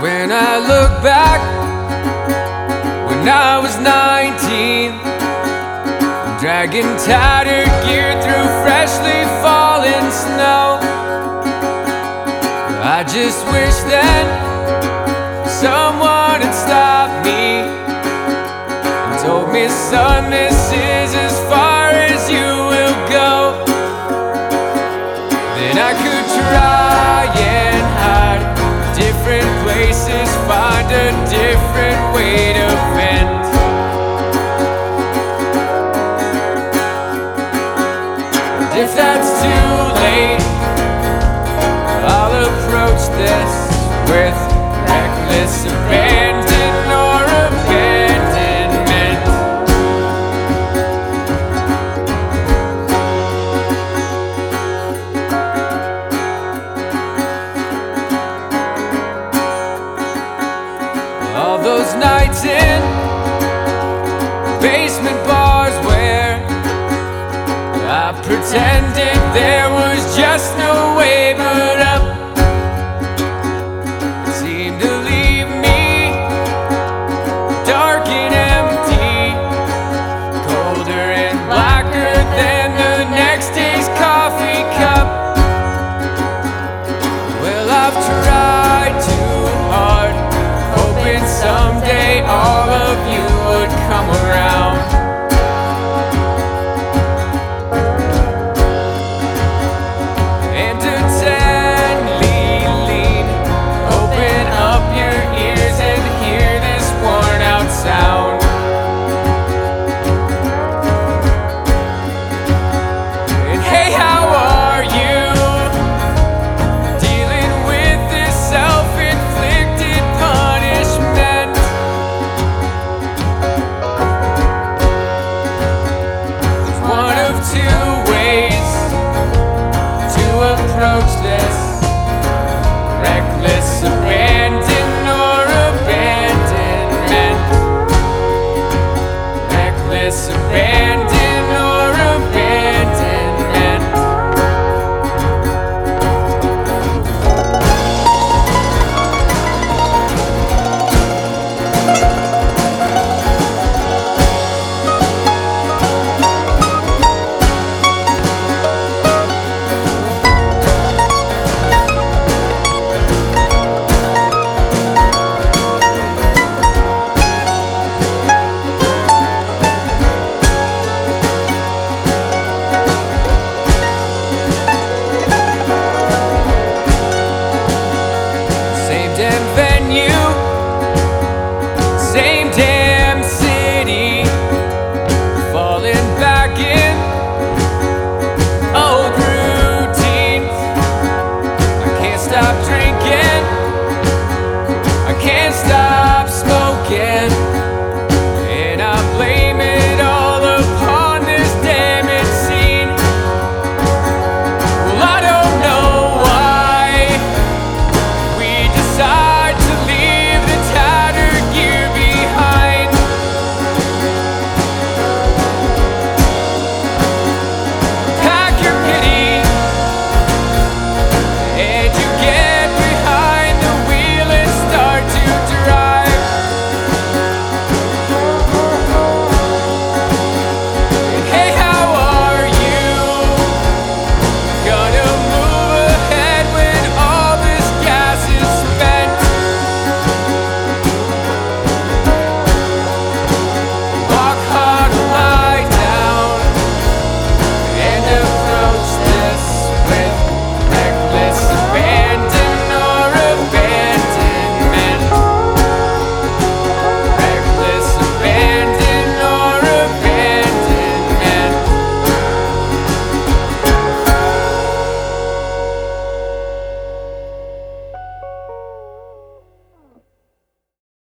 When I look back when I was 19, dragging tattered gear through freshly fallen snow. I just wish then someone had stopped me and told me, son, this is as far as you will go. Then I could try and hide different places, find a different way those nights in basement bars where I pretended there was just no way but up.